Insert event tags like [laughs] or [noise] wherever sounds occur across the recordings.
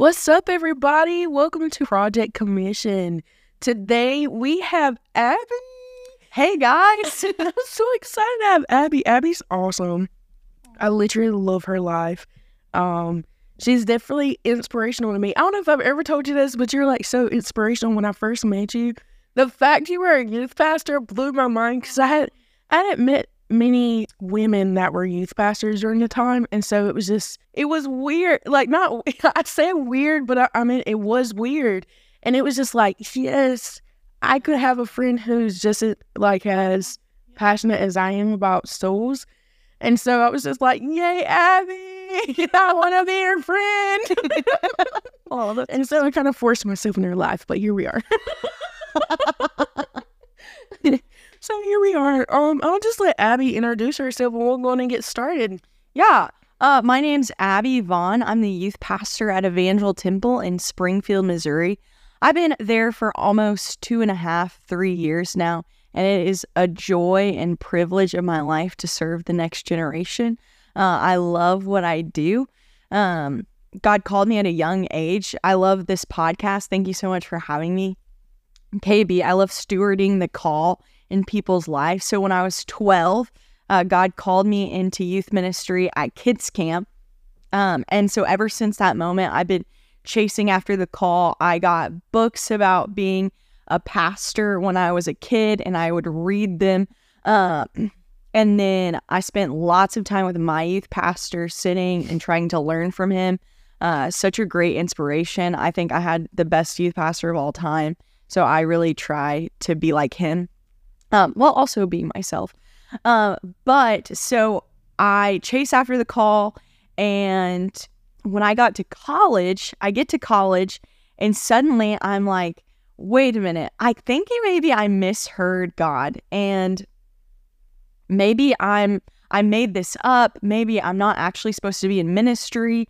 What's up, everybody? Welcome to Project Commission. Today we have Abby. Hey, guys. [laughs] I'm so excited to have Abby. Abby's awesome. I literally love her life. Um, she's definitely inspirational to me. I don't know if I've ever told you this, but you're like so inspirational when I first met you. The fact you were a youth pastor blew my mind because I had I hadn't met many women that were youth pastors during the time. And so it was just, it was weird. Like, not, [laughs] I'd say weird, but I, I mean, it was weird. And it was just like, yes, I could have a friend who's just like as passionate as I am about souls. And so I was just like, yay, Abby, [laughs] I want to be your friend. [laughs] and so I kind of forced myself in her life, but here we are. So here we are. Um, I'll just let Abby introduce herself and we'll go on and get started. Yeah. Uh, my name's Abby Vaughan. I'm the youth pastor at Evangel Temple in Springfield, Missouri. I've been there for almost two and a half, three years now, and it is a joy and privilege of my life to serve the next generation. Uh, I love what I do. Um, God called me at a young age. I love this podcast. Thank you so much for having me. KB, I love stewarding the call in people's lives. So when I was 12, uh, God called me into youth ministry at kids camp. Um, and so ever since that moment, I've been chasing after the call. I got books about being a pastor when I was a kid, and I would read them. Um, and then I spent lots of time with my youth pastor, sitting and trying to learn from him. Uh, such a great inspiration. I think I had the best youth pastor of all time. So I really try to be like him um, while also being myself. Uh, but so I chase after the call. And when I got to college, I get to college and suddenly I'm like, wait a minute, I think maybe I misheard God. And maybe I'm, I made this up. Maybe I'm not actually supposed to be in ministry.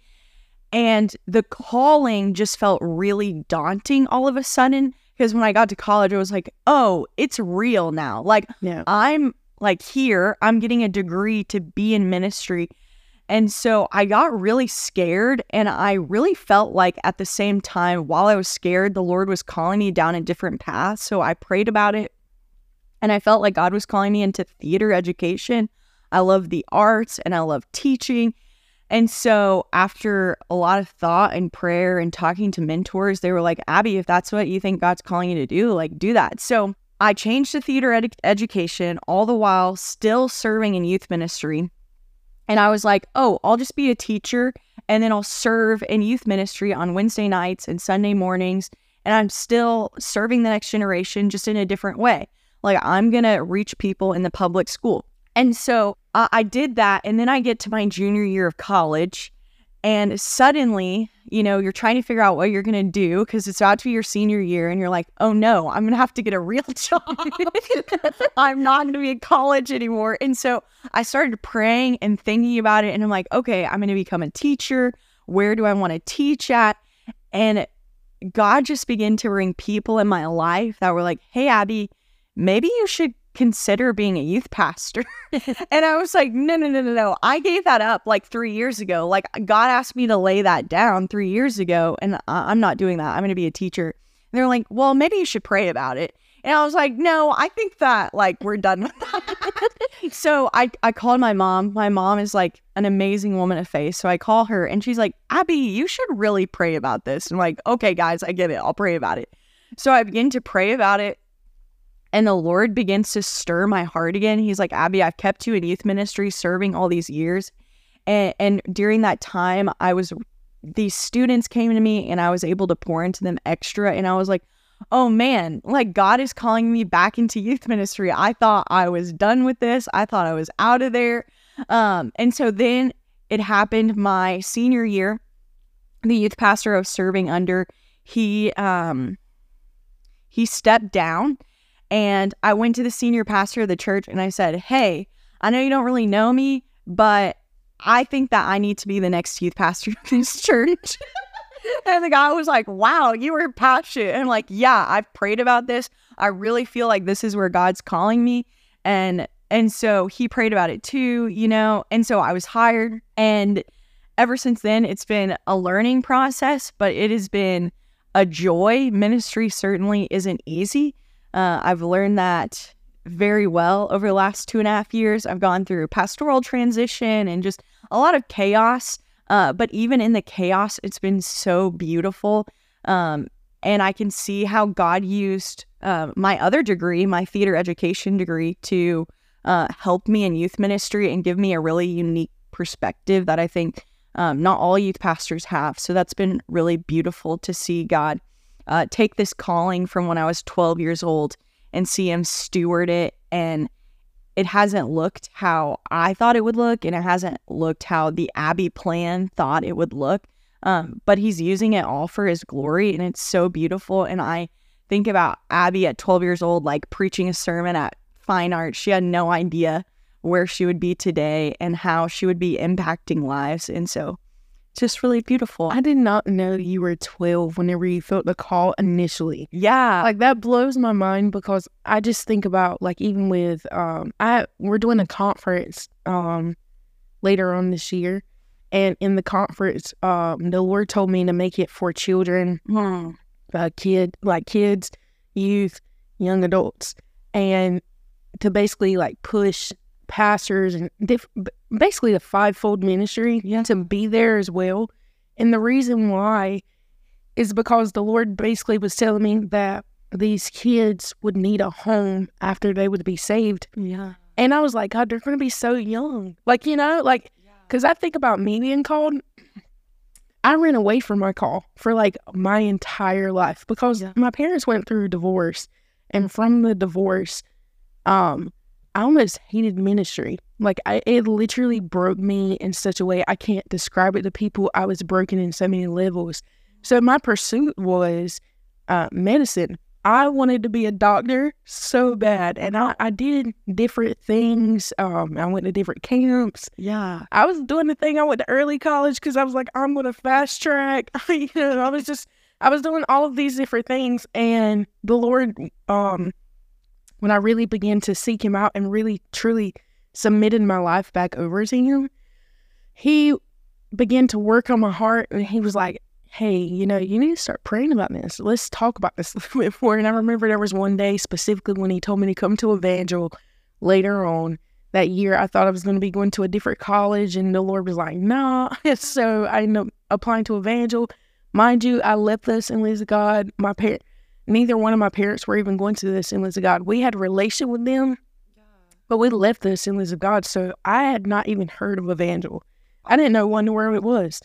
And the calling just felt really daunting all of a sudden because when I got to college, I was like, oh, it's real now. Like, yeah. I'm like here, I'm getting a degree to be in ministry. And so I got really scared. And I really felt like at the same time, while I was scared, the Lord was calling me down a different path. So I prayed about it. And I felt like God was calling me into theater education. I love the arts and I love teaching. And so, after a lot of thought and prayer and talking to mentors, they were like, Abby, if that's what you think God's calling you to do, like, do that. So, I changed to theater ed- education, all the while still serving in youth ministry. And I was like, oh, I'll just be a teacher and then I'll serve in youth ministry on Wednesday nights and Sunday mornings. And I'm still serving the next generation just in a different way. Like, I'm going to reach people in the public school. And so uh, I did that. And then I get to my junior year of college. And suddenly, you know, you're trying to figure out what you're going to do because it's about to be your senior year. And you're like, oh no, I'm going to have to get a real [laughs] job. [laughs] I'm not going to be in college anymore. And so I started praying and thinking about it. And I'm like, okay, I'm going to become a teacher. Where do I want to teach at? And God just began to bring people in my life that were like, hey, Abby, maybe you should consider being a youth pastor. [laughs] [laughs] and I was like, no, no, no, no, no. I gave that up like three years ago. Like, God asked me to lay that down three years ago, and I- am not doing that. I'm going to be a teacher. And they're like, well, maybe you should pray about it. And I was like, no, I think that like we're done with that. [laughs] so I, I called my mom. My mom is like an amazing woman of faith. So I call her and she's like, Abby, you should really pray about this. And I'm like, okay, guys, I get it. I'll pray about it. So I begin to pray about it and the Lord begins to stir my heart again. He's like, Abby, I've kept you in youth ministry serving all these years. And, and during that time, I was, these students came to me and I was able to pour into them extra. And I was like, oh man, like God is calling me back into youth ministry. I thought I was done with this. I thought I was out of there. Um, and so then it happened my senior year. The youth pastor I was serving under, he um he stepped down and I went to the senior pastor of the church and I said, Hey, I know you don't really know me, but I think that I need to be the next youth pastor of this church. [laughs] and the guy was like, Wow, you were passionate. And I'm like, Yeah, I've prayed about this. I really feel like this is where God's calling me. And and so he prayed about it too, you know. And so I was hired and ever since then, it's been a learning process, but it has been a joy. Ministry certainly isn't easy. Uh, I've learned that very well over the last two and a half years. I've gone through pastoral transition and just a lot of chaos. Uh, but even in the chaos, it's been so beautiful. Um, and I can see how God used uh, my other degree, my theater education degree, to uh, help me in youth ministry and give me a really unique perspective that I think um, not all youth pastors have. So that's been really beautiful to see God uh, take this calling from when I was 12 years old and see Him steward it. And it hasn't looked how I thought it would look, and it hasn't looked how the Abby plan thought it would look. Um, but He's using it all for His glory, and it's so beautiful. And I think about Abby at 12 years old, like preaching a sermon at fine arts. She had no idea where she would be today and how she would be impacting lives. And so just really beautiful. I did not know you were 12 whenever you felt the call initially. Yeah. Like that blows my mind because I just think about like even with um I we're doing a conference um later on this year and in the conference um the Lord told me to make it for children, Hmm. uh, kid like kids, youth, young adults and to basically like push pastors and diff- basically the fivefold ministry Yeah. to be there as well. And the reason why is because the Lord basically was telling me that these kids would need a home after they would be saved. Yeah. And I was like, God, they're going to be so young. Like, you know, like, because I think about me being called. I ran away from my call for like my entire life because Yeah. my parents went through a divorce. And from the divorce, um, I almost hated ministry. Like I, it literally broke me in such a way I can't describe it to people. I was broken in so many levels. So my pursuit was uh, medicine. I wanted to be a doctor so bad, and I, I did different things. Um, I went to different camps. Yeah. I was doing the thing. I went to early college because I was like, I'm going to fast track. [laughs] you know, I was just, I was doing all of these different things, and the Lord, um, when I really began to seek Him out and really truly submitted my life back over to Him, He began to work on my heart, and He was like, Hey, you know, you need to start praying about this. Let's talk about this [laughs] a little bit more. And I remember there was one day specifically when He told me to come to Evangel later on that year I thought I was going to be going to a different college, and the Lord was like. Nah. [laughs] so I ended up applying to Evangel. Mind you, I left the Assemblies of God. My parent, neither one of my parents were even going to the Assemblies of God. We had a relation with them, but we left the Assemblies of God, so I had not even heard of Evangel. I didn't know one where it was,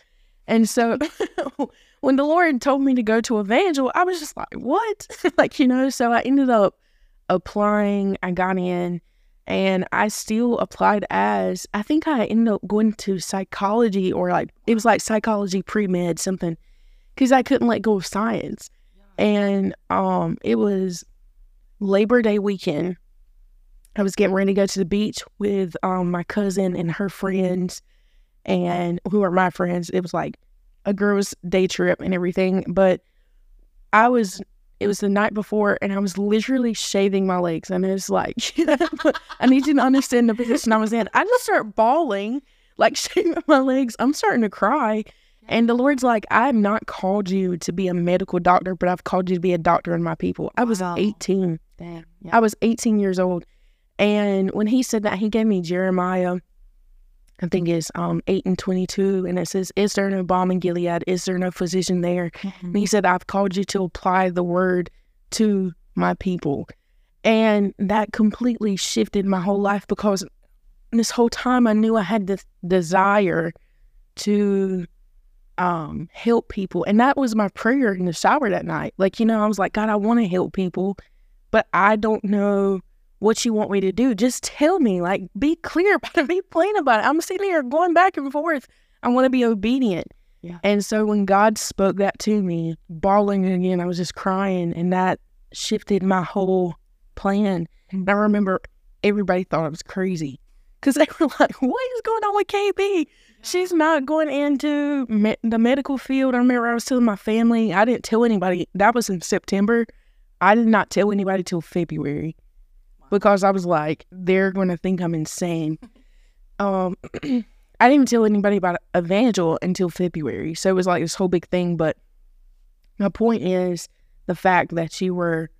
and so [laughs] when the Lord told me to go to Evangel, I was just like, "What?" [laughs] like you know. So I ended up applying. I got in and I still applied as I think I ended up going to psychology or like it was like psychology pre med something because I couldn't let go of science, and um it was Labor Day weekend. I was getting ready to go to the beach with um my cousin and her friends, and who are my friends. It was like a girls' day trip and everything, but I was it was the night before and I was literally shaving my legs and it's like [laughs] I need you to understand the position I was in. I just start bawling, like [laughs] shaving my legs. I'm starting to cry. And the Lord's like, I have not called you to be a medical doctor, but I've called you to be a doctor in my people. I was Wow. 18. Damn. Yeah. I was 18 years old. And when he said that, he gave me Jeremiah, I think it's um 8 and 22. And it says, Is there no balm in Gilead? Is there no physician there? And he said, I've called you to apply the word to my people. And that completely shifted my whole life because this whole time I knew I had this desire to um help people. And that was my prayer in the shower that night. Like, you know, I was like, God, I want to help people, but I don't know what you want me to do. Just tell me, like, be clear about it, [laughs] be plain about it. I'm sitting here going back and forth. I want to be obedient. Yeah. And so when God spoke that to me, bawling again, I was just crying, and that shifted my whole plan. And I remember everybody thought I was crazy because they [laughs] were like, "What is going on with KB? She's not going into me- the medical field." I remember I was telling my family. I didn't tell anybody. That was in September. I did not tell anybody till February because I was like, they're going to think I'm insane. [laughs] Um, [clears throat] I didn't even tell anybody about Evangel until February. So it was like this whole big thing. But my point is the fact that you were,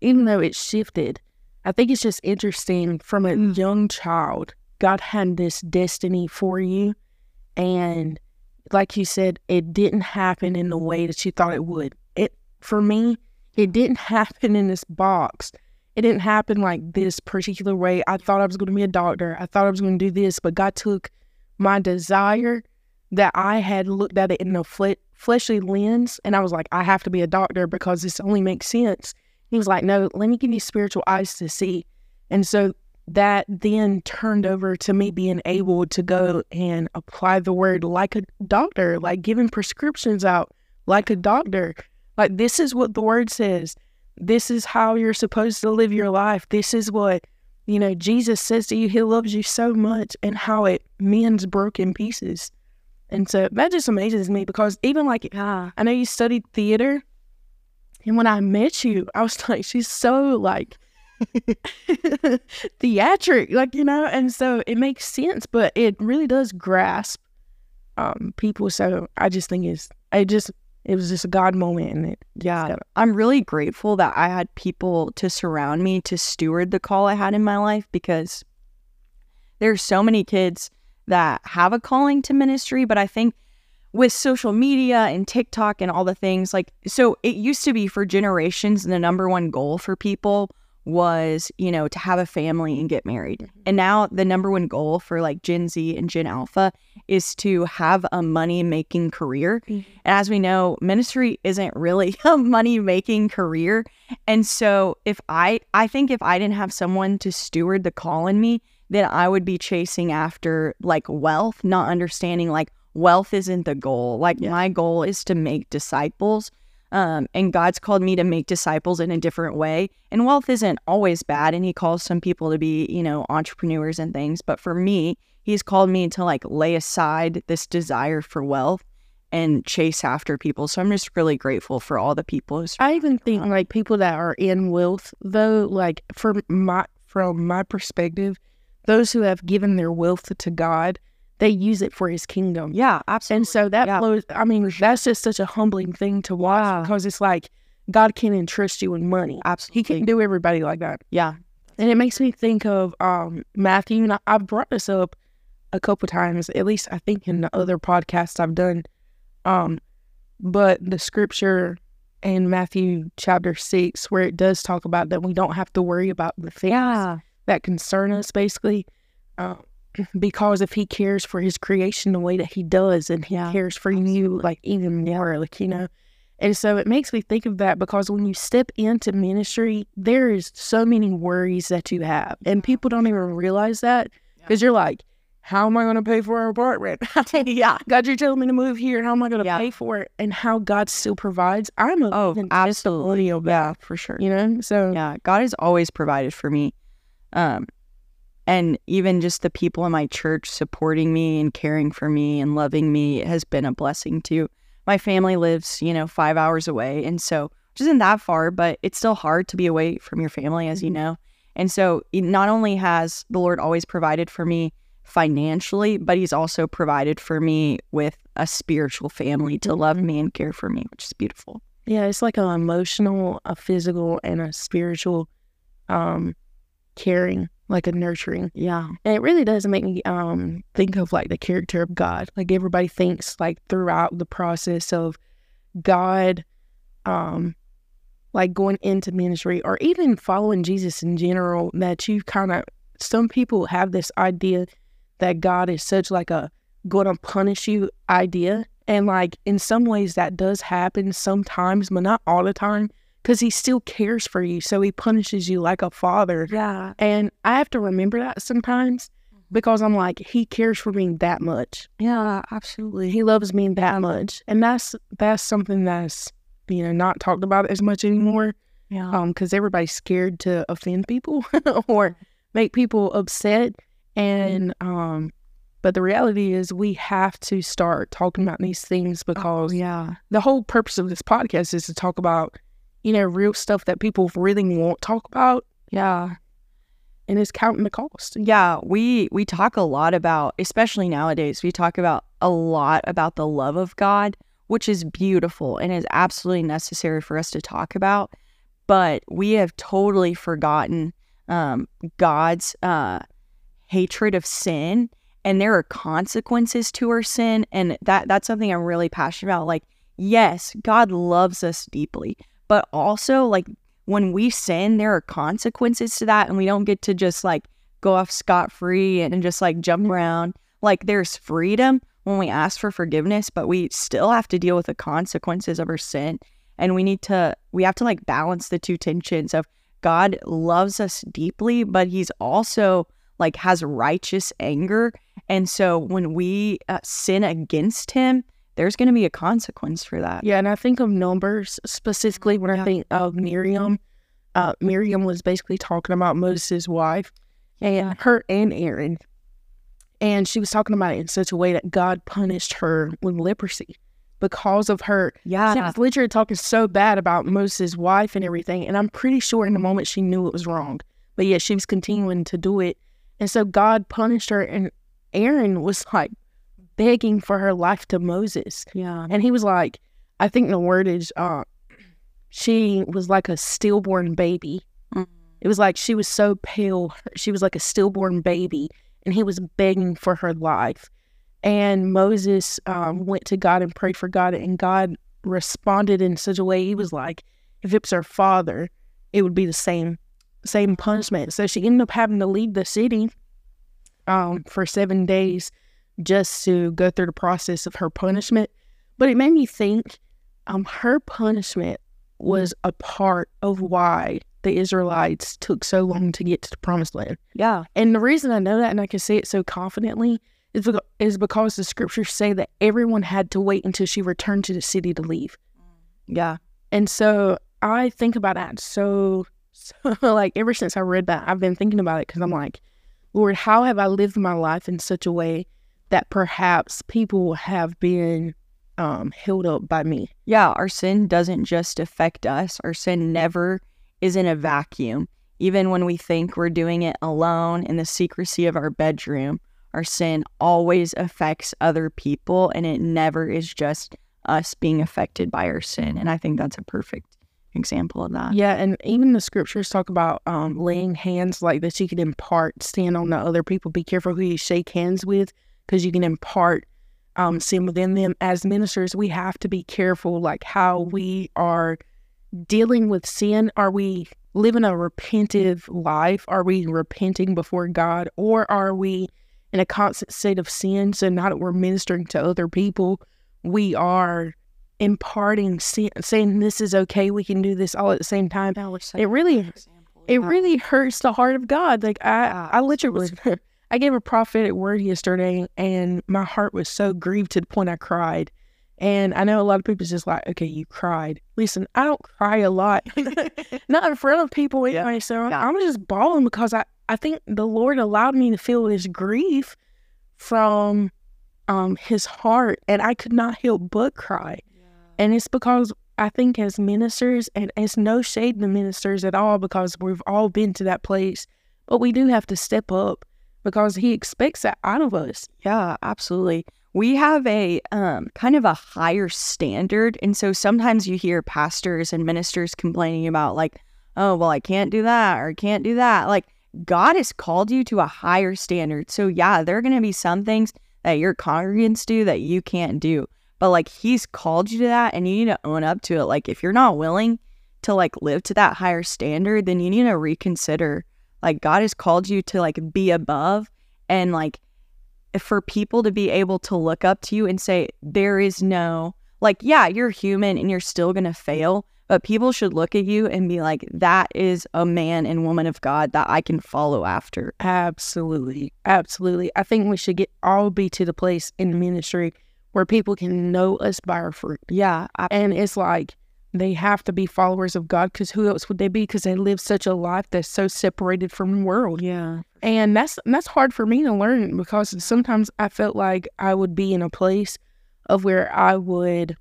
even though it shifted, I think it's just interesting from a young child, God had this destiny for you. And like you said, it didn't happen in the way that you thought it would. It, for me, it didn't [laughs] happen in this box. It didn't happen like this particular way. I thought I was going to be a doctor. I thought I was going to do this, but God took my desire that I had looked at it in a fle- fleshly lens, and I was like, I have to be a doctor because this only makes sense. He was like, No, let me give you spiritual eyes to see. And so that then turned over to me being able to go and apply the word like a doctor, like giving prescriptions out like a doctor. Like, this is what the word says. This is how you're supposed to live your life. This is what, you know, Jesus says to you. He loves you so much and how it mends broken pieces. And so that just amazes me because even like, Yeah. I know you studied theater. And when I met you, I was [laughs] like, she's so like [laughs] theatric, like, you know, and so it makes sense, but it really does grasp um people. So I just think it's it just it was just a God moment and it Yeah. I'm really grateful that I had people to surround me to steward the call I had in my life because there's so many kids that have a calling to ministry, but I think with social media and TikTok and all the things like so it used to be for generations the number one goal for people was, you know, to have a family and get married. Mm-hmm. And now the number one goal for like Gen Z and Gen Alpha is to have a money making career. Mm-hmm. And as we know, ministry isn't really [laughs] a money making career. And so if I I think if I didn't have someone to steward the call in me, then I would be chasing after like wealth, not understanding like wealth isn't the goal. Like my goal is to make disciples. Um, and God's called me to make disciples in a different way. And wealth isn't always bad. And He calls some people to be, you know, entrepreneurs and things. But for me, He's called me to like lay aside this desire for wealth and chase after people. So I'm just really grateful for all the people I even think like people that are in wealth though, like from my from my perspective, those who have given their wealth to God, they use it for his kingdom. Yeah, absolutely. And so that Yeah. blows I mean, that's just such a humbling thing to watch Yeah. because it's like God can entrust you with money. Absolutely. He can't do everybody like that. Yeah. And it makes me think of um, Matthew, and I, I've brought this up a couple times, at least I think in the other podcasts I've done. Um, but the scripture in Matthew chapter six, where it does talk about that we don't have to worry about the things Yeah. that concern us, basically, uh, because if He cares for His creation the way that He does, and He Yeah, cares for you like even more, like you know. And so it makes me think of that because when you step into ministry, there is so many worries that you have, and people don't even realize that because you're like, "How am I going to pay for our apartment? [laughs] [laughs] Yeah. God, you're telling me to move here. How am I going to Yeah. pay for it? And how God still provides. I'm a Oh, absolutely. testimony of that, Yeah, for sure. you know. So Yeah, God has always provided for me. Um and even just the people in my church supporting me and caring for me and loving me has been a blessing too. My family lives, you know, 5 hours away and so which isn't that far, but it's still hard to be away from your family as you know. And so not only has the Lord always provided for me financially, but he's also provided for me with a spiritual family to love me and care for me, which is beautiful. Yeah, it's like an emotional, a physical, and a spiritual um caring, like a nurturing. Yeah. And it really does make me um think of like the character of God. Like everybody thinks like throughout the process of God um like going into ministry or even following Jesus in general that you kind of some people have this idea that God is such like a going to punish you idea and like in some ways that does happen sometimes but not all the time because he still cares for you so he punishes you like a father Yeah. and I have to remember that sometimes because I'm like, he cares for me that much. Yeah, absolutely. He loves me that much. And that's that's something that's, you know, not talked about as much anymore. Yeah. Um, because everybody's scared to offend people [laughs] or make people upset. And um, but the reality is we have to start talking about these things because yeah. the whole purpose of this podcast is to talk about, you know, real stuff that people really won't talk about. Yeah. and is counting the cost. Yeah, we we talk a lot about, especially nowadays, we talk about a lot about the love of God, which is beautiful and is absolutely necessary for us to talk about. But we have totally forgotten um, God's uh, hatred of sin, and there are consequences to our sin, and that that's something I'm really passionate about. Like, yes, God loves us deeply, but also like when we sin, there are consequences to that, and we don't get to just like go off scot free and, and just like jump around. Like, there's freedom when we ask for forgiveness, but we still have to deal with the consequences of our sin. And we need to, we have to like balance the two tensions of God loves us deeply, but he's also like has righteous anger. And so when we uh, sin against him, there's going to be a consequence for that. Yeah, and I think of numbers specifically when I think of Miriam. Uh, Miriam was basically talking about Moses' wife and her and Aaron. And she was talking about it in such a way that God punished her with leprosy because of her. Yeah. She was literally talking so bad about Moses' wife and everything. And I'm pretty sure in the moment she knew it was wrong. But yet she was continuing to do it. And so God punished her. And Aaron was like begging for her life to Moses. Yeah. And he was like, I think the word is, uh, she was like a stillborn baby. Mm. It was like she was so pale. She was like a stillborn baby. And he was begging for her life. And Moses um, went to God and prayed for God. And God responded in such a way, he was like, if it was her father, it would be the same same punishment. So she ended up having to leave the city um, for seven days just to go through the process of her punishment. But it made me think um, her punishment was a part of why the Israelites took so long to get to the promised land. Yeah. And the reason I know that and I can say it so confidently is because, is because the scriptures say that everyone had to wait until she returned to the city to leave. Yeah. And so I think about that so, so [laughs] like ever since I read that, I've been thinking about it because I'm like, Lord, how have I lived my life in such a way that perhaps people have been um, held up by me? Yeah. Our sin doesn't just affect us, our sin never is in a vacuum. Even when we think we're doing it alone in the secrecy of our bedroom, our sin always affects other people and it never is just us being affected by our sin. And I think that's a perfect example of that. Yeah, and even the scriptures talk about um, laying hands like that you can impart sin on the other people. Be careful who you shake hands with because you can impart um, sin within them. As ministers, we have to be careful like how we are dealing with sin. Are we living a repentive life? Are we repenting before God? Or are we in a constant state of sin? So now that we're ministering to other people, we are imparting sin, saying this is okay, we can do this all at the same time. It really it really hurts the heart of God. Like I, I literally, [laughs] I gave a prophetic word yesterday, and my heart was so grieved to the point I cried. And I know a lot of people just like, okay, you cried. Listen, I don't cry a lot, [laughs] not in front of people anyway. So Yeah. I'm just bawling because I, I think the Lord allowed me to feel this grief from um His heart, and I could not help but cry. And it's because I think as ministers, and it's no shade to ministers at all because we've all been to that place, but we do have to step up because He expects that out of us. Yeah, absolutely. We have a um, kind of a higher standard. And so sometimes you hear pastors and ministers complaining about, like, oh, well, I can't do that or I can't do that. Like, God has called you to a higher standard. So, yeah, there are going to be some things that your congregants do that you can't do. But, like, He's called you to that and you need to own up to it. Like, if you're not willing to, like, live to that higher standard, then you need to reconsider. Like, God has called you to, like, be above and, like, for people to be able to look up to you and say, there is no, like, yeah, you're human and you're still going to fail, but people should look at you and be like, that is a man and woman of God that I can follow after. Absolutely. Absolutely. I think we should get all be to the place in ministry where people can know us by our fruit. Yeah. I, And it's like they have to be followers of God because who else would they be? Because they live such a life that's so separated from the world. yeah. And that's that's hard for me to learn because sometimes I felt like I would be in a place of where I would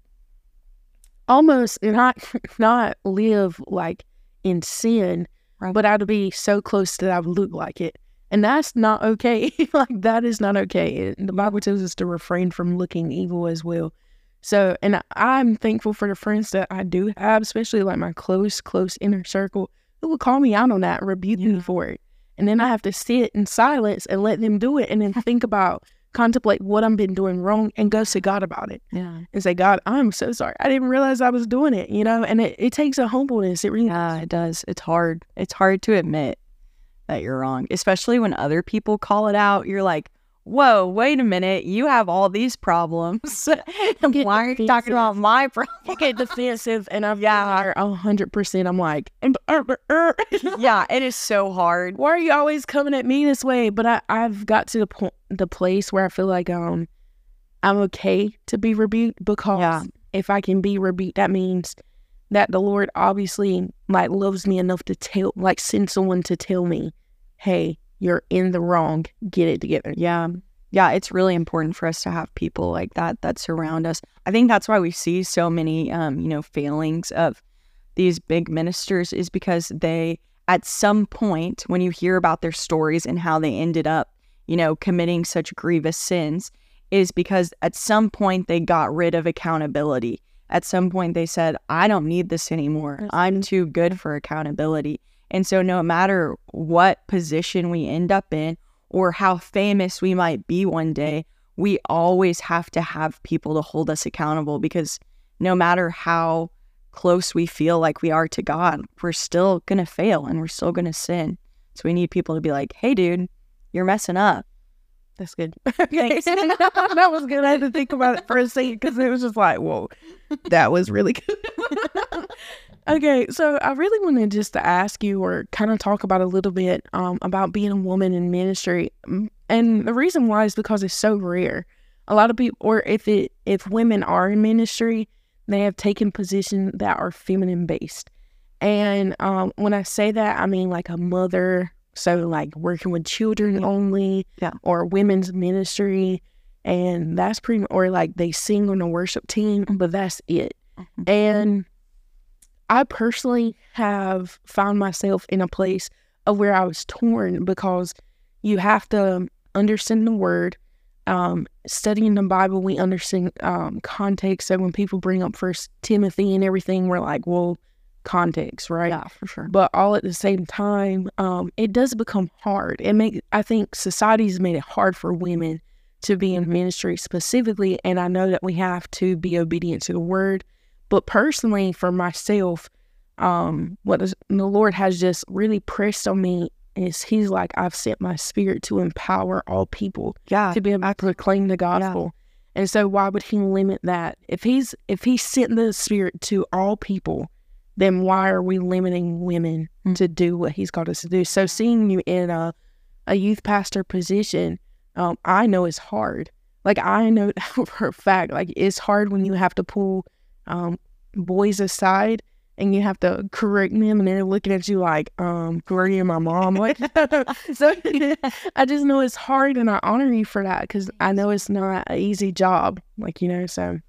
almost not [laughs] not live like in sin, Right. but I'd be so close that I would look like it. And that's not okay. [laughs] like that is not okay. The Bible tells us to refrain from looking evil as well. So, and I'm thankful for the friends that I do have, especially like my close, close inner circle, who will call me out on that, rebuke me for it. And then I have to sit in silence and let them do it and then [laughs] think about, contemplate what I've been doing wrong and go to God about it Yeah. and say, God, I'm so sorry. I didn't realize I was doing it, you know? And it, it takes a humbleness. It really Yeah, it does. It's hard. It's hard to admit that you're wrong, especially when other people call it out. You're like, whoa, wait a minute. You have all these problems. [laughs] Why are you talking about my problem? I get defensive and I've yeah, a hundred percent. I'm like, "Um, uh, uh, uh." yeah, it is so hard. why are you always coming at me this way? But I, I've got to the point, the place where I feel like um, I'm okay to be rebuked because Yeah. if I can be rebuked, that means that the Lord obviously like loves me enough to tell, like send someone to tell me, hey, you're in the wrong. Get it together. Yeah. Yeah, it's really important for us to have people like that that surround us. I think that's why we see so many um, you know, failings of these big ministers is because they at some point when you hear about their stories and how they ended up, you know, committing such grievous sins is because at some point they got rid of accountability. At some point they said, I don't need this anymore. I'm too good for accountability. And so no matter what position we end up in or how famous we might be one day, we always have to have people to hold us accountable because no matter how close we feel like we are to God, we're still going to fail and we're still going to sin. So we need people to be like, hey, dude, you're messing up. That's good. [laughs] [laughs] Okay. [laughs] that was good. I had to think about it for a second because it was just like, whoa, that was really good. Okay, so I really wanted just to ask you or kind of talk about a little bit um, about being a woman in ministry. Mm, And the reason why is because it's so rare. A lot of people, or if it if women are in ministry, they have taken positions that are feminine based. And um, when I say that, I mean like a mother, so like working with children Yeah. only, Yeah. or women's ministry, and that's pretty, or like they sing on a worship team, but that's it. And I personally have found myself in a place of where I was torn because you have to understand the word. Um, studying the Bible, we understand um, context. So when people bring up First Timothy and everything, we're like, well, context, right? Yeah, for sure. But all at the same time, um, it does become hard. It make I think society's made it hard for women to be in ministry specifically, and I know that we have to be obedient to the word. But personally, for myself, um, what the Lord has just really pressed on me is He's like, I've sent my spirit to empower all people Yeah. to be able to proclaim the gospel. And so why would he limit that? If he's if he sent the spirit to all people, then why are we limiting women Mm. to do what he's called us to do? So seeing you in a a youth pastor position, um, I know it's hard. Like I know [laughs] for a fact, like it's hard when you have to pull um, boys aside and you have to correct them, and they're looking at you like, um, "Who are you, my mom?" Like, [laughs] so [laughs] I just know it's hard, and I honor you for that because I know it's not an easy job. Like you know, so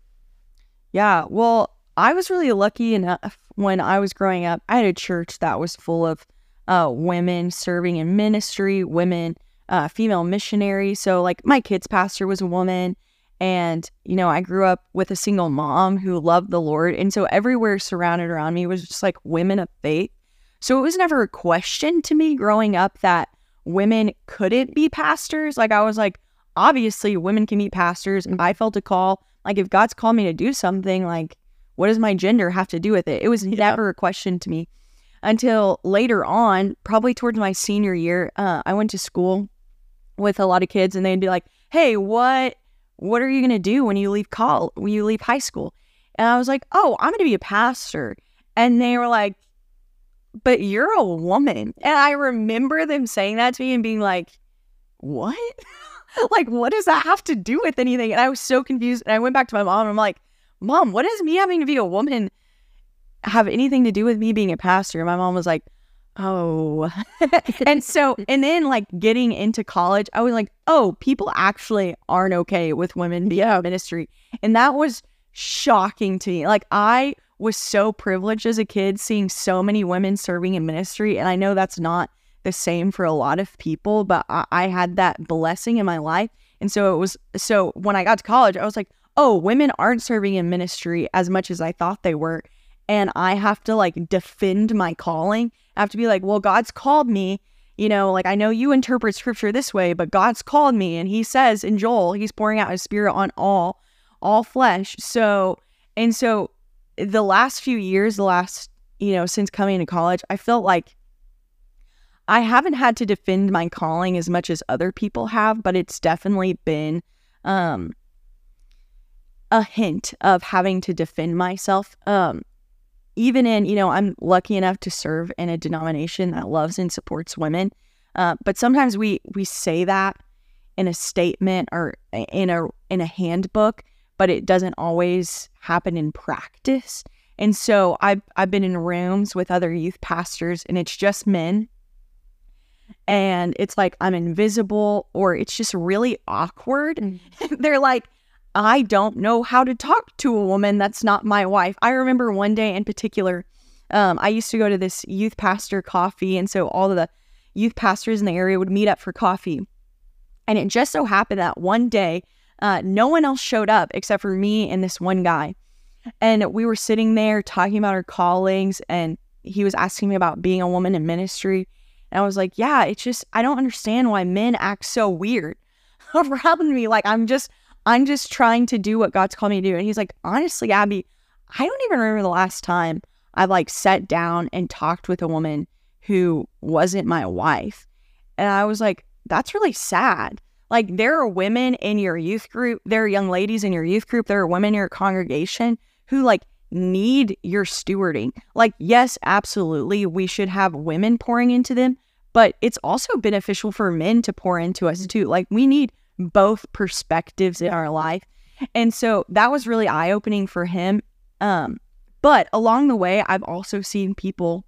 Yeah. Well, I was really lucky enough when I was growing up. I had a church that was full of uh, women serving in ministry, women, uh, female missionaries. So, like, my kids' pastor was a woman. And, you know, I grew up with a single mom who loved the Lord. And so, everywhere surrounded around me was just like women of faith. So, it was never a question to me growing up that women couldn't be pastors. Like, I was like, obviously, women can be pastors. And I felt a call. Like, if God's called me to do something, like, what does my gender have to do with it? It was never a question to me until later on, probably towards my senior year. Uh, I went to school with a lot of kids, and they'd be like, "Hey, what what are you gonna do when you leave college? When you leave high school?" And I was like, "Oh, I'm gonna be a pastor." And they were like, "But you're a woman." And I remember them saying that to me and being like, "What?" [laughs] like, what does that have to do with anything? And I was so confused. And I went back to my mom and I'm like, Mom, what does me having to be a woman have anything to do with me being a pastor? And my mom was like, Oh. [laughs] and so, and then like getting into college, I was like, Oh, people actually aren't okay with women being in ministry. And that was shocking to me. Like, I was so privileged as a kid seeing so many women serving in ministry. And I know that's not the same for a lot of people, but I, I had that blessing in my life. And so it was, so when I got to college, I was like, oh, women aren't serving in ministry as much as I thought they were. And I have to like defend my calling. I have to be like, well, God's called me. You know, like I know you interpret scripture this way, but God's called me. And he says in Joel, he's pouring out his spirit on all, all flesh. So, and so the last few years, the last, you know, since coming to college, I felt like I haven't had to defend my calling as much as other people have, but it's definitely been um, a hint of having to defend myself. Um, even in, you know, I'm lucky enough to serve in a denomination that loves and supports women. Uh, but sometimes we we say that in a statement or in a in a handbook, but it doesn't always happen in practice. And so I've I've been in rooms with other youth pastors and it's just men. And it's like I'm invisible or it's just really awkward. Mm. [laughs] They're like, I don't know how to talk to a woman that's not my wife. I remember one day in particular, um, I used to go to this youth pastor coffee. And so all of the youth pastors in the area would meet up for coffee. And it just so happened that one day, uh, no one else showed up except for me and this one guy. And we were sitting there talking about our callings, and he was asking me about being a woman in ministry. And I was like, Yeah, it's just, I don't understand why men act so weird [laughs] around me. Like, I'm just, I'm just trying to do what God's called me to do. And he's like, Honestly, Abby, I don't even remember the last time I like sat down and talked with a woman who wasn't my wife. And I was like, That's really sad. Like there are women in your youth group, there are young ladies in your youth group, there are women in your congregation who like need your stewarding. Like, yes, absolutely, we should have women pouring into them, but it's also beneficial for men to pour into us too. Like, we need both perspectives in our life. And so that was really eye opening for him. Um, but along the way, I've also seen people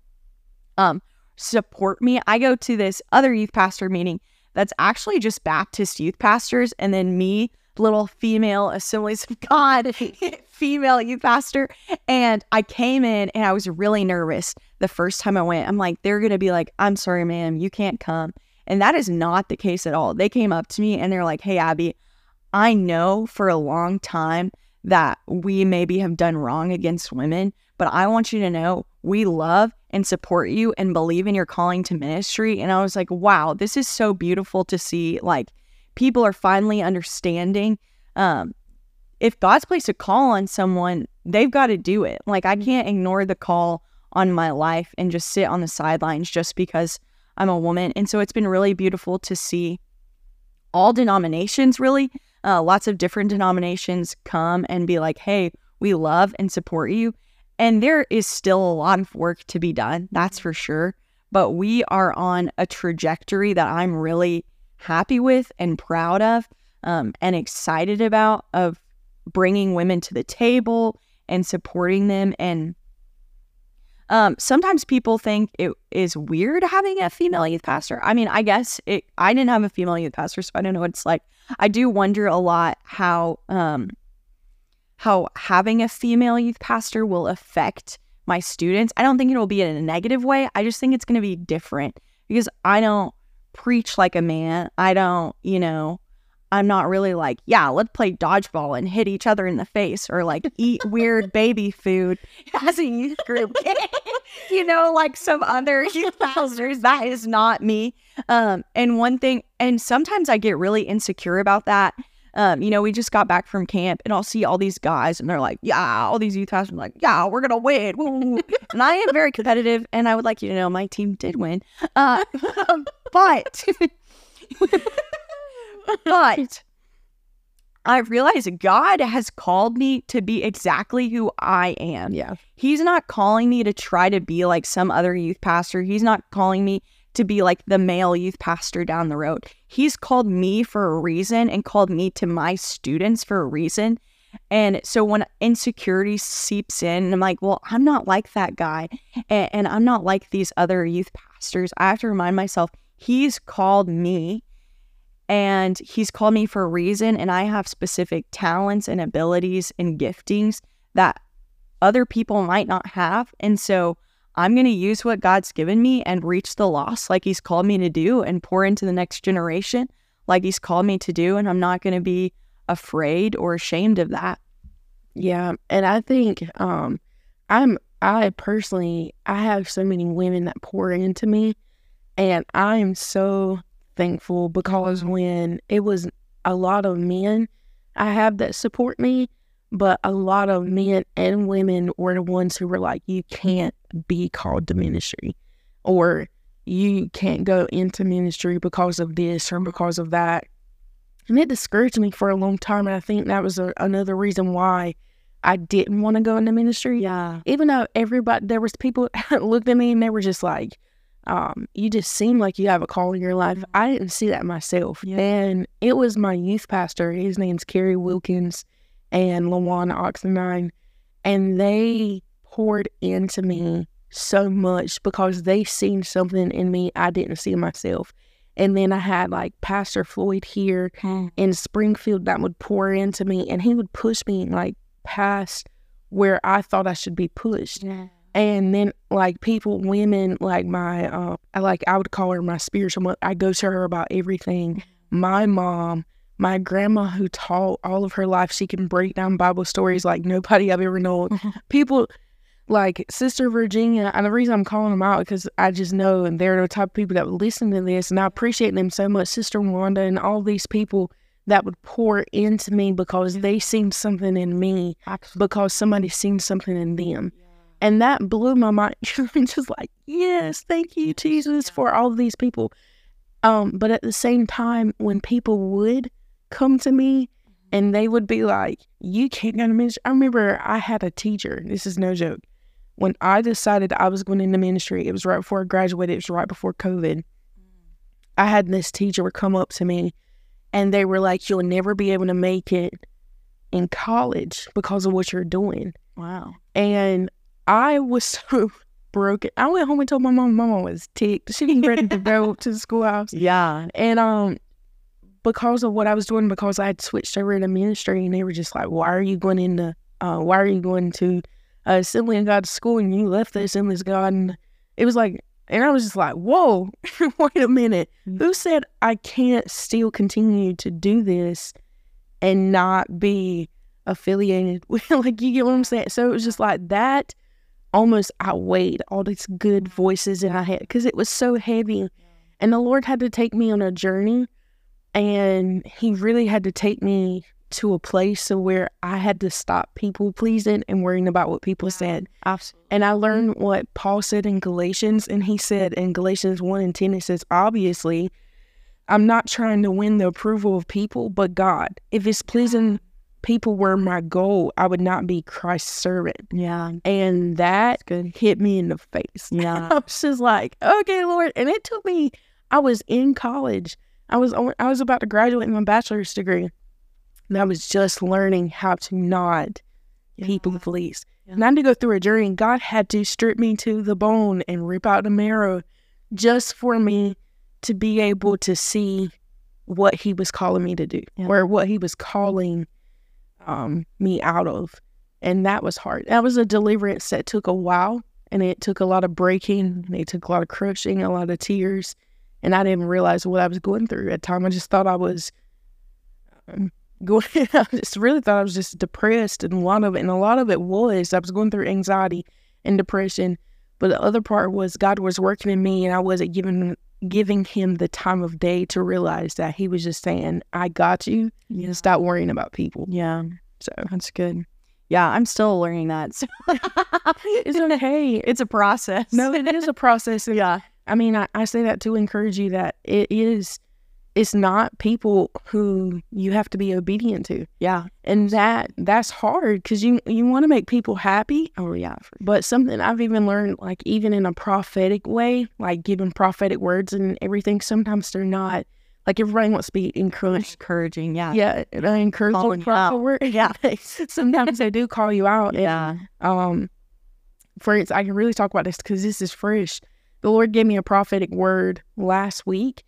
um, support me. I go to this other youth pastor meeting that's actually just Baptist youth pastors, and then me, little female assemblies of God, [laughs] female youth pastor. And I came in and I was really nervous the first time I went. I'm like, they're going to be like, I'm sorry, ma'am, you can't come. And that is not the case at all. They came up to me and they're like, hey, Abby, I know for a long time that we maybe have done wrong against women, but I want you to know we love and support you and believe in your calling to ministry. And I was like, wow, this is so beautiful to see. Like, people are finally understanding. Um, if God's placed a call on someone, they've got to do it. Like, I can't ignore the call on my life and just sit on the sidelines just because I'm a woman. And so it's been really beautiful to see all denominations, really, uh, lots of different denominations come and be like, hey, we love and support you. And there is still a lot of work to be done, that's for sure. But we are on a trajectory that I'm really happy with and proud of um, and excited about of bringing women to the table and supporting them. And um, sometimes people think it is weird having a female youth pastor. I mean, I guess it, I didn't have a female youth pastor, so I don't know what it's like. I do wonder a lot how um, how having a female youth pastor will affect my students. I don't think it'll be in a negative way. I just think it's going to be different because I don't preach like a man. I don't, you know, I'm not really like, yeah, let's play dodgeball and hit each other in the face or like eat weird [laughs] baby food as a youth group. [laughs] you know, like some other [laughs] youth pastors. That is not me. Um, and one thing, and sometimes I get really insecure about that um, you know, we just got back from camp and I'll see all these guys and they're like, yeah, all these youth pastors are like, yeah, we're going to win. and I am very competitive and I would like you to know my team did win. Uh, but, but [laughs] I realize God has called me to be exactly who I am. Yeah. He's not calling me to try to be like some other youth pastor. He's not calling me to be like the male youth pastor down the road. He's called me for a reason and called me to my students for a reason. And so when insecurity seeps in, I'm like, well, I'm not like that guy. And, and, I'm not like these other youth pastors. I have to remind myself, he's called me and he's called me for a reason. And I have specific talents and abilities and giftings that other people might not have. And so I'm going to use what God's given me and reach the lost like He's called me to do and pour into the next generation like He's called me to do. And I'm not going to be afraid or ashamed of that. Yeah. And I think um, I'm, I personally, I have so many women that pour into me. And I am so thankful because when it was a lot of men I have that support me, but a lot of men and women were the ones who were like, you can't be called to ministry or you can't go into ministry because of this or because of that. And it discouraged me for a long time. And I think that was a, another reason why I didn't want to go into ministry. Yeah. Even though everybody, there was people that [laughs] looked at me and they were just like, um, you just seem like you have a call in your life. I didn't see that myself. Yeah. And it was my youth pastor. His name's Kerry Wilkins and Lawan Oxendine. And they poured into me so much because they seen something in me I didn't see myself. And then I had like Pastor Floyd here in Springfield that would pour into me and he would push me like past where I thought I should be pushed. Yeah. And then like people, women like my, uh, I like I would call her my spiritual mother. I go to her about everything. My mom, my grandma who taught all of her life, she can break down Bible stories like nobody I've ever known. [laughs] people like Sister Virginia, and the reason I'm calling them out because I just know and they're the type of people that would listen to this, and I appreciate them so much. Sister Wanda and all these people that would pour into me because they seen something in me because somebody seen something in them. And that blew my mind. [laughs] Just like, yes, thank you, Jesus, for all these people. Um, but at the same time, when people would come to me and they would be like, You can't go to ministry. I remember I had a teacher, this is no joke. When I decided I was going into ministry, it was right before I graduated, it was right before COVID. I had this teacher come up to me and they were like, You'll never be able to make it in college because of what you're doing. Wow. And I was [laughs] so broken. I went home and told my mom. My mom was ticked. She was ready to go [laughs] to the schoolhouse. Yeah. And um, because of what I was doing, because I had switched over into ministry, and they were just like, "Why are you going into? Uh, why are you going to uh, Assembly of God school and you left the Assemblies of God?" And it was like, and I was just like, "Whoa, [laughs] wait a minute. Who said I can't still continue to do this and not be affiliated with like you get what I'm saying?" So it was just like that almost outweighed all these good voices in my head because it was so heavy. And the Lord had to take me on a journey and He really had to take me to a place where I had to stop people pleasing and worrying about what people said. Absolutely. And I learned what Paul said in Galatians, and he said in Galatians 1 and 10, it says, Obviously, I'm not trying to win the approval of people, but God. If it's pleasing people were my goal, I would not be Christ's servant. Yeah. And that hit me in the face. [laughs] Yeah. I was just like, okay, Lord. And it took me, I was in college. I was on, I was about to graduate with my bachelor's degree. And I was just learning how to not people please. Yeah. And I had to go through a journey. God had to strip me to the bone and rip out the marrow just for me to be able to see what he was calling me to do Yeah. or what he was calling um, me out of. And that was hard. That was a deliverance that took a while and it took a lot of breaking and it took a lot of crushing, a lot of tears. And I didn't realize what I was going through at the time. I just thought I was um, going, [laughs] I just really thought I was just depressed and a lot of it, and a lot of it was I was going through anxiety and depression. But the other part was God was working in me and I wasn't giving giving him the time of day to realize that he was just saying, I got you. Yeah. Stop worrying about people. Yeah. So That's good. Yeah. I'm still learning that. So [laughs] it's okay. it's a process. No, it is a process. [laughs] Yeah. I mean, I, I say that to encourage you that it is, it's not people who you have to be obedient to. Yeah. And that, that's hard because you, you want to make people happy. Oh, yeah. But something I've even learned, like even in a prophetic way, like giving prophetic words and everything, sometimes they're not, like everybody wants to be encouraged. Encouraging. Yeah. Yeah, and I encourage Calling the you out. word. Yeah. [laughs] sometimes they do call you out. And, Yeah. um, for instance, I can really talk about this because this is fresh. The Lord gave me a prophetic word last week,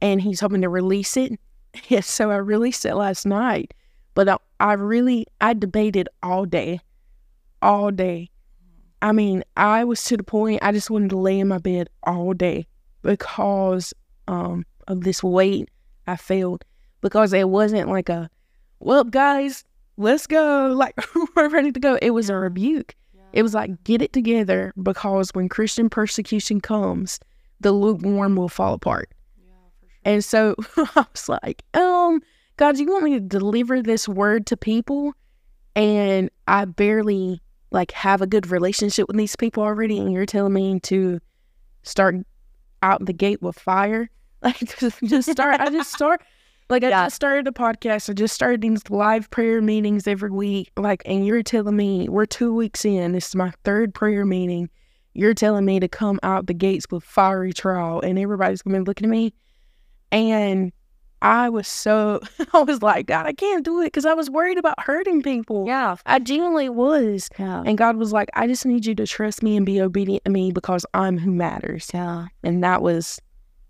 and He's hoping to release it. [laughs] Yes, so I released it last night. But I, I really I debated all day all day. I mean, I was to the point I just wanted to lay in my bed all day because um, of this weight I felt. Because it wasn't like a, well, guys, let's go. [laughs] Like, we're ready to go. It was a rebuke. It was like, get it together because when Christian persecution comes, the lukewarm will fall apart. And so [laughs] I was like, um, God, do you want me to deliver this word to people? And I barely like have a good relationship with these people already. And you're telling me to start out the gate with fire. [laughs] Like [laughs] just start, I just start, like I Yeah. just started a podcast. I just started these live prayer meetings every week. Like, and you're telling me we're two weeks in. This is my third prayer meeting. You're telling me to come out the gates with fiery trial, and everybody's gonna be looking at me. And I was so, [laughs] I was like, God, I can't do it because I was worried about hurting people. Yeah. I genuinely was. Yeah. And God was like, I just need you to trust me and be obedient to me because I'm who matters. Yeah. And that was,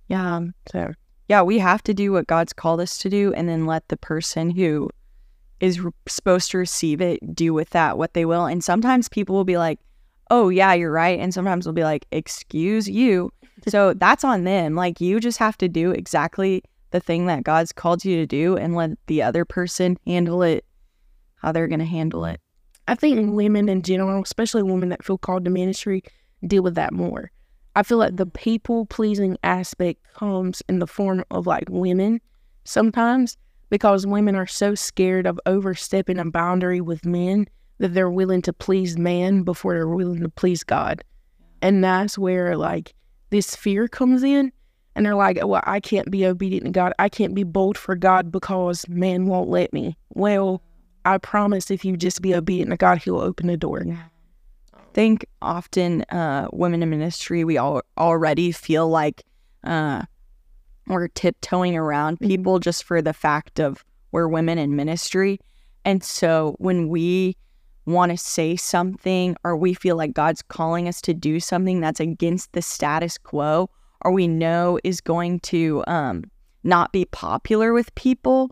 Yeah. so, Yeah. We have to do what God's called us to do and then let the person who is re- supposed to receive it do with that what they will. And sometimes people will be like, oh, yeah, you're right. And sometimes they'll be like, excuse you. So that's on them. Like, you just have to do exactly the thing that God's called you to do and let the other person handle it how they're going to handle it. I think women in general, especially women that feel called to ministry, deal with that more. I feel like the people pleasing aspect comes in the form of like women sometimes because women are so scared of overstepping a boundary with men that they're willing to please man before they're willing to please God. And that's where like this fear comes in. And they're like, well, I can't be obedient to God. I can't be bold for God because man won't let me. Well, I promise if you just be obedient to God, He'll open the door. I think often uh, women in ministry we all already feel like uh, we're tiptoeing around Mhm. people just for the fact of we're women in ministry and so when we want to say something or we feel like god's calling us to do something that's against the status quo or we know is going to um, not be popular with people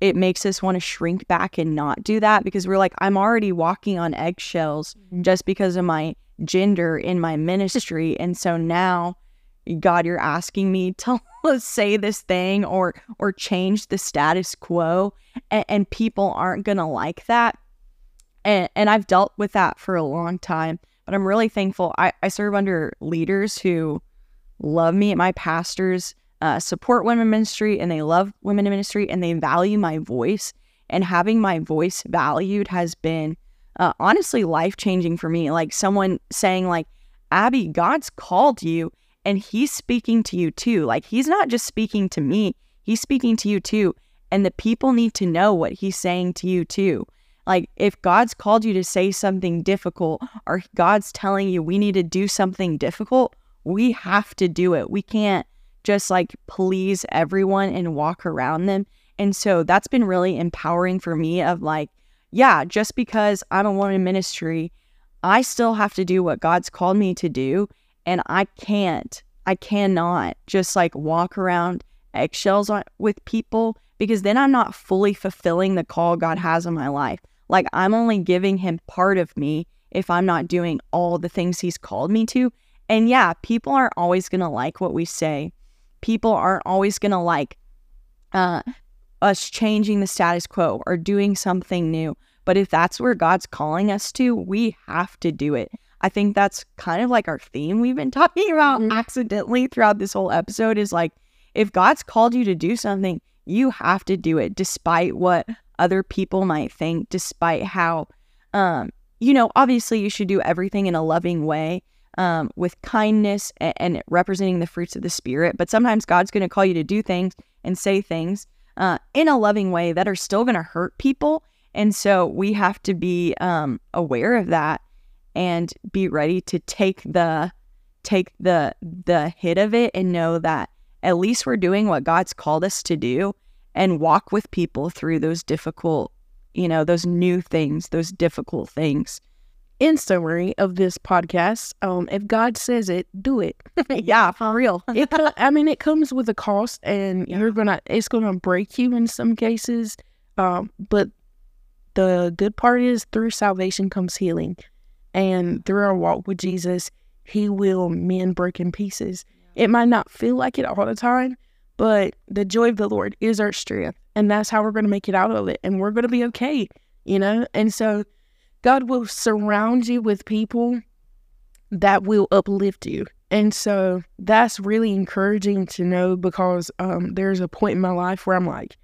it makes us want to shrink back and not do that because we're like i'm already walking on eggshells just because of my gender in my ministry and so now god you're asking me to [laughs] say this thing or or change the status quo and, and people aren't gonna like that and and i've dealt with that for a long time but i'm really thankful. I, I serve under leaders who love me my pastors uh, support women ministry and they love women in ministry and they value my voice and having my voice valued has been uh, honestly life changing for me. Like someone saying like abby god's called you and he's speaking to you too. Like he's not just speaking to me he's speaking to you too and the people need to know what he's saying to you too like if god's called you to say something difficult or god's telling you we need to do something difficult we have to do it. We can't just like please everyone and walk around them. And so that's been really empowering for me of like yeah just because i'm a woman in ministry i still have to do what god's called me to do and i can't i cannot just like walk around eggshells on, with people because then i'm not fully fulfilling the call god has on my life like i'm only giving him part of me if i'm not doing all the things he's called me to and yeah people aren't always going to like what we say people aren't always going to like uh, us changing the status quo or doing something new. But if that's where God's calling us to, we have to do it. I think that's kind of like our theme we've been [laughs] talking about Mhm. accidentally throughout this whole episode is like, if God's called you to do something, you have to do it despite what other people might think, despite how, um, you know, obviously you should do everything in a loving way um, with kindness and, and representing the fruits of the Spirit. But sometimes God's going to call you to do things and say things uh, in a loving way that are still going to hurt people. And so we have to be um, aware of that and be ready to take the take the the hit of it and know that at least we're doing what God's called us to do and walk with people through those difficult, you know, those new things, those difficult things. In summary of this podcast, um, if God says it, do it. [laughs] yeah, for real. it I mean, it comes with a cost, and Yeah. you're gonna. It's gonna break you in some cases. Um, but the good part is through salvation comes healing. And through our walk with Jesus, He will mend broken pieces. It might not feel like it all the time, but the joy of the Lord is our strength. And that's how we're going to make it out of it. And we're going to be okay, you know? And so God will surround you with people that will uplift you. And so that's really encouraging to know because um, there's a point in my life where I'm like,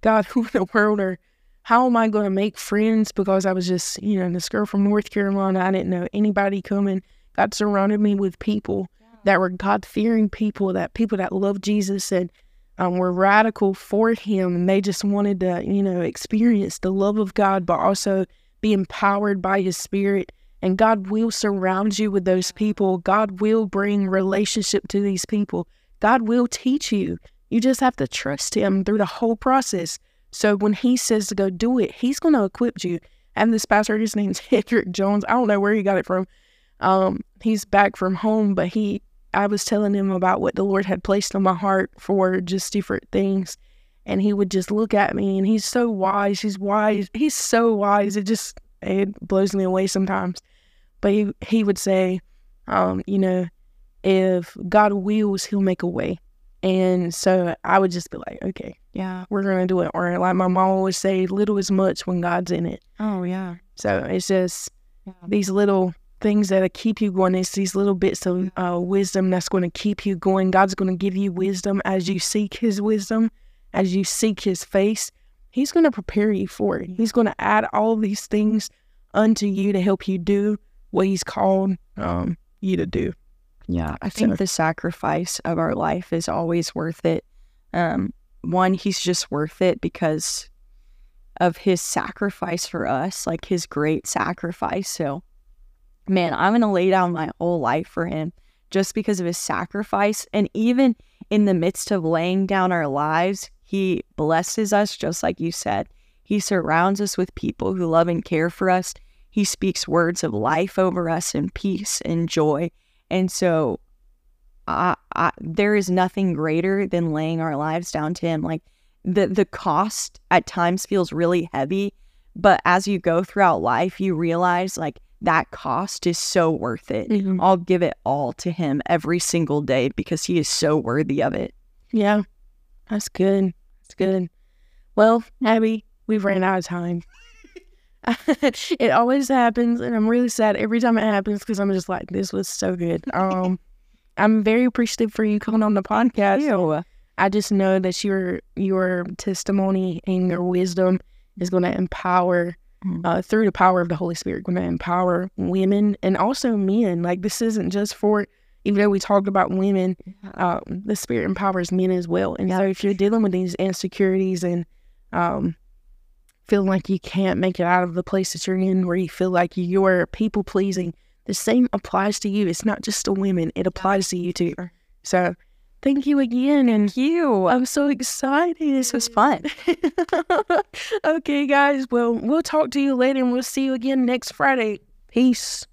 God, [laughs] who in the world are, how am I going to make friends? Because I was just, you know, this girl from North Carolina, I didn't know anybody coming. God surrounded me with people that were God fearing people, that people that loved Jesus and um, were radical for Him. And they just wanted to, you know, experience the love of God, but also be empowered by His Spirit. And God will surround you with those people. God will bring relationship to these people. God will teach you. You just have to trust Him through the whole process. So when He says to go do it, He's going to equip you. And this pastor, his name's [laughs] Hendrick Jones. I don't know where he got it from. Um, he's back from home, but he, I was telling him about what the Lord had placed on my heart for just different things. And he would just look at me and he's so wise. He's wise. He's so wise. It just, it blows me away sometimes. But he, he would say, um, you know, if God wills, he'll make a way. And so I would just be like, okay, yeah, we're going to do it. Or like my mom always say, little is much when God's in it. Oh, yeah. So it's just yeah. these little things that keep you going. It's these little bits of uh, wisdom that's going to keep you going. God's going to give you wisdom as you seek His wisdom, as you seek His face. He's going to prepare you for it. He's going to add all these things unto you to help you do what He's called um, you to do. Yeah, I think so. the sacrifice of our life is always worth it. Um, one, He's just worth it because of His sacrifice for us, like His great sacrifice. So man, I'm going to lay down my whole life for him just because of his sacrifice. And even in the midst of laying down our lives, he blesses us, just like you said. He surrounds us with people who love and care for us. He speaks words of life over us and peace and joy. And so I, I, there is nothing greater than laying our lives down to him. Like the, the cost at times feels really heavy, but as you go throughout life, you realize like that cost is so worth it. Mm-hmm. I'll give it all to him every single day because he is so worthy of it. Yeah, that's good. That's good. Well, Abby, we've ran out of time. [laughs] it always happens, and I'm really sad every time it happens because I'm just like, this was so good. Um, [laughs] I'm very appreciative for you coming on the podcast. Ew. I just know that your your testimony and your wisdom is going to empower. Uh, through the power of the Holy Spirit, going to empower women and also men. Like this isn't just for, even though we talked about women, um, the Spirit empowers men as well. And yeah. so if you're dealing with these insecurities and um, feeling like you can't make it out of the place that you're in, where you feel like you're people pleasing, the same applies to you. It's not just to women; it applies to you too. So Thank you again. And you. I'm so excited. This was mm. fun. [laughs] okay, guys. Well, we'll talk to you later and we'll see you again next Friday. Peace.